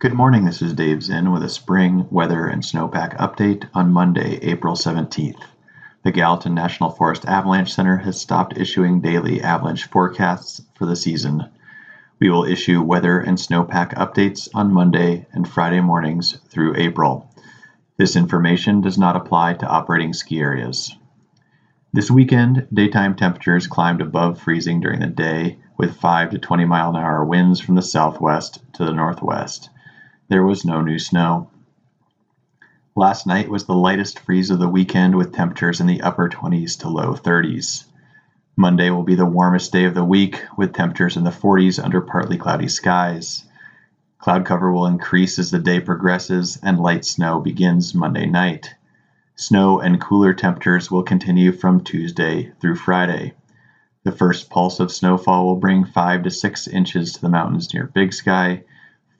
Good morning, this is Dave Zinn with a spring weather and snowpack update on Monday, April 17th. The Gallatin National Forest Avalanche Center has stopped issuing daily avalanche forecasts for the season. We will issue weather and snowpack updates on Monday and Friday mornings through April. This information does not apply to operating ski areas. This weekend, daytime temperatures climbed above freezing during the day with 5 to 20 mile an hour winds from the southwest to the northwest. There was no new snow. Last night was the lightest freeze of the weekend with temperatures in the upper 20s to low 30s. Monday will be the warmest day of the week with temperatures in the 40s under partly cloudy skies. Cloud cover will increase as the day progresses and light snow begins Monday night. Snow and cooler temperatures will continue from Tuesday through Friday. The first pulse of snowfall will bring 5 to 6 inches to the mountains near Big Sky,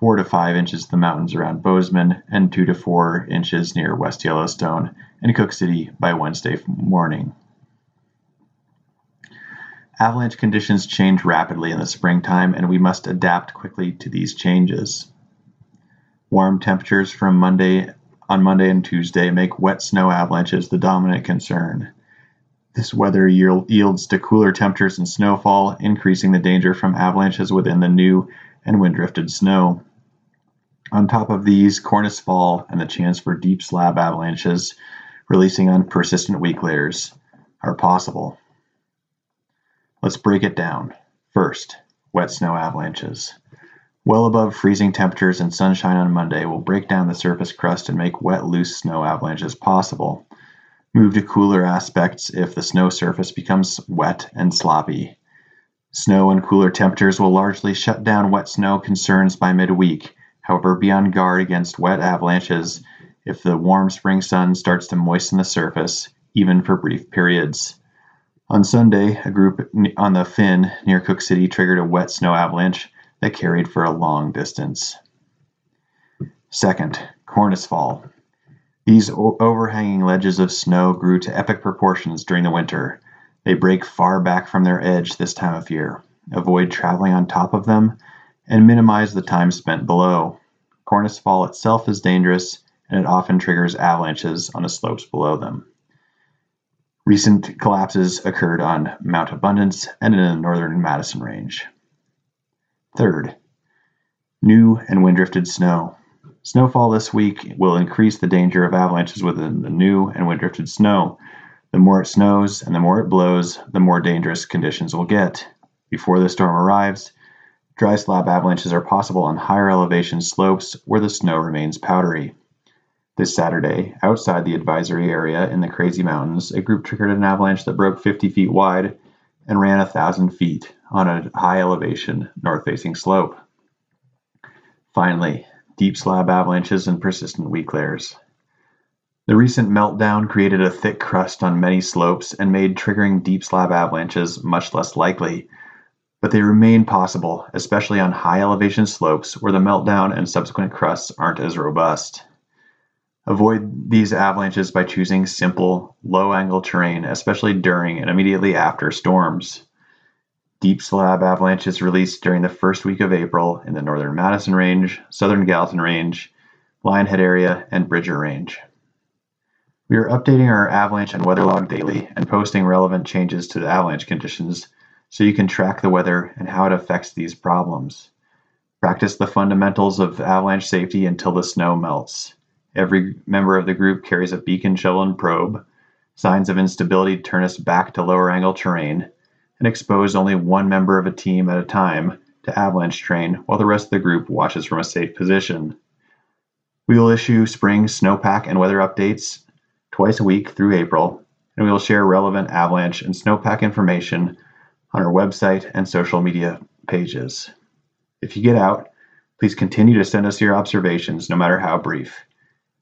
4 to 5 inches to the mountains around Bozeman, and 2 to 4 inches near West Yellowstone and Cooke City by Wednesday morning. Avalanche conditions change rapidly in the springtime, and we must adapt quickly to these changes. Warm temperatures from Monday on Monday and Tuesday make wet snow avalanches the dominant concern. This weather yields to cooler temperatures and snowfall, increasing the danger from avalanches within the new and wind drifted snow. On top of these, cornice fall and the chance for deep slab avalanches releasing on persistent weak layers are possible. Let's break it down. First, wet snow avalanches. Well above freezing temperatures and sunshine on Monday will break down the surface crust and make wet, loose snow avalanches possible move to cooler aspects if the snow surface becomes wet and sloppy. Snow and cooler temperatures will largely shut down wet snow concerns by midweek. However, be on guard against wet avalanches if the warm spring sun starts to moisten the surface, even for brief periods. On Sunday, a group on the Fin near Cooke City triggered a wet snow avalanche that carried for a long distance. Second, cornice fall. These overhanging ledges of snow grew to epic proportions during the winter. They break far back from their edge this time of year. Avoid traveling on top of them and minimize the time spent below. Cornice fall itself is dangerous and it often triggers avalanches on the slopes below them. Recent collapses occurred on Mount Abundance and in the northern Madison Range. Third, new and wind drifted snow. Snowfall this week will increase the danger of avalanches within the new and wind drifted snow. The more it snows and the more it blows, the more dangerous conditions will get. Before the storm arrives, dry slab avalanches are possible on higher elevation slopes where the snow remains powdery. This Saturday, outside the advisory area in the Crazy Mountains, a group triggered an avalanche that broke 50 feet wide and ran 1,000 feet on a high elevation north facing slope. Finally, deep slab avalanches, and persistent weak layers. The recent meltdown created a thick crust on many slopes and made triggering deep slab avalanches much less likely, but they remain possible, especially on high elevation slopes where the meltdown and subsequent crusts aren't as robust. Avoid these avalanches by choosing simple, low angle terrain, especially during and immediately after storms. Deep slab avalanches released during the first week of April in the northern Madison Range, southern Gallatin Range, Lionhead area, and Bridger Range. We are updating our avalanche and weather log daily and posting relevant changes to the avalanche conditions so you can track the weather and how it affects these problems. Practice the fundamentals of avalanche safety until the snow melts. Every member of the group carries a beacon, shovel, and probe. Signs of instability turn us back to lower angle terrain and expose only one member of a team at a time to avalanche terrain while the rest of the group watches from a safe position. We will issue spring snowpack and weather updates twice a week through April, and we will share relevant avalanche and snowpack information on our website and social media pages. If you get out, please continue to send us your observations, no matter how brief.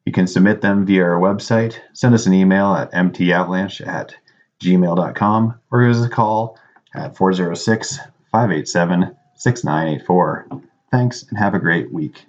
You can submit them via our website, send us an email at mtavalanche at gmail.com, or give us a call at 406 587 6984. Thanks and have a great week.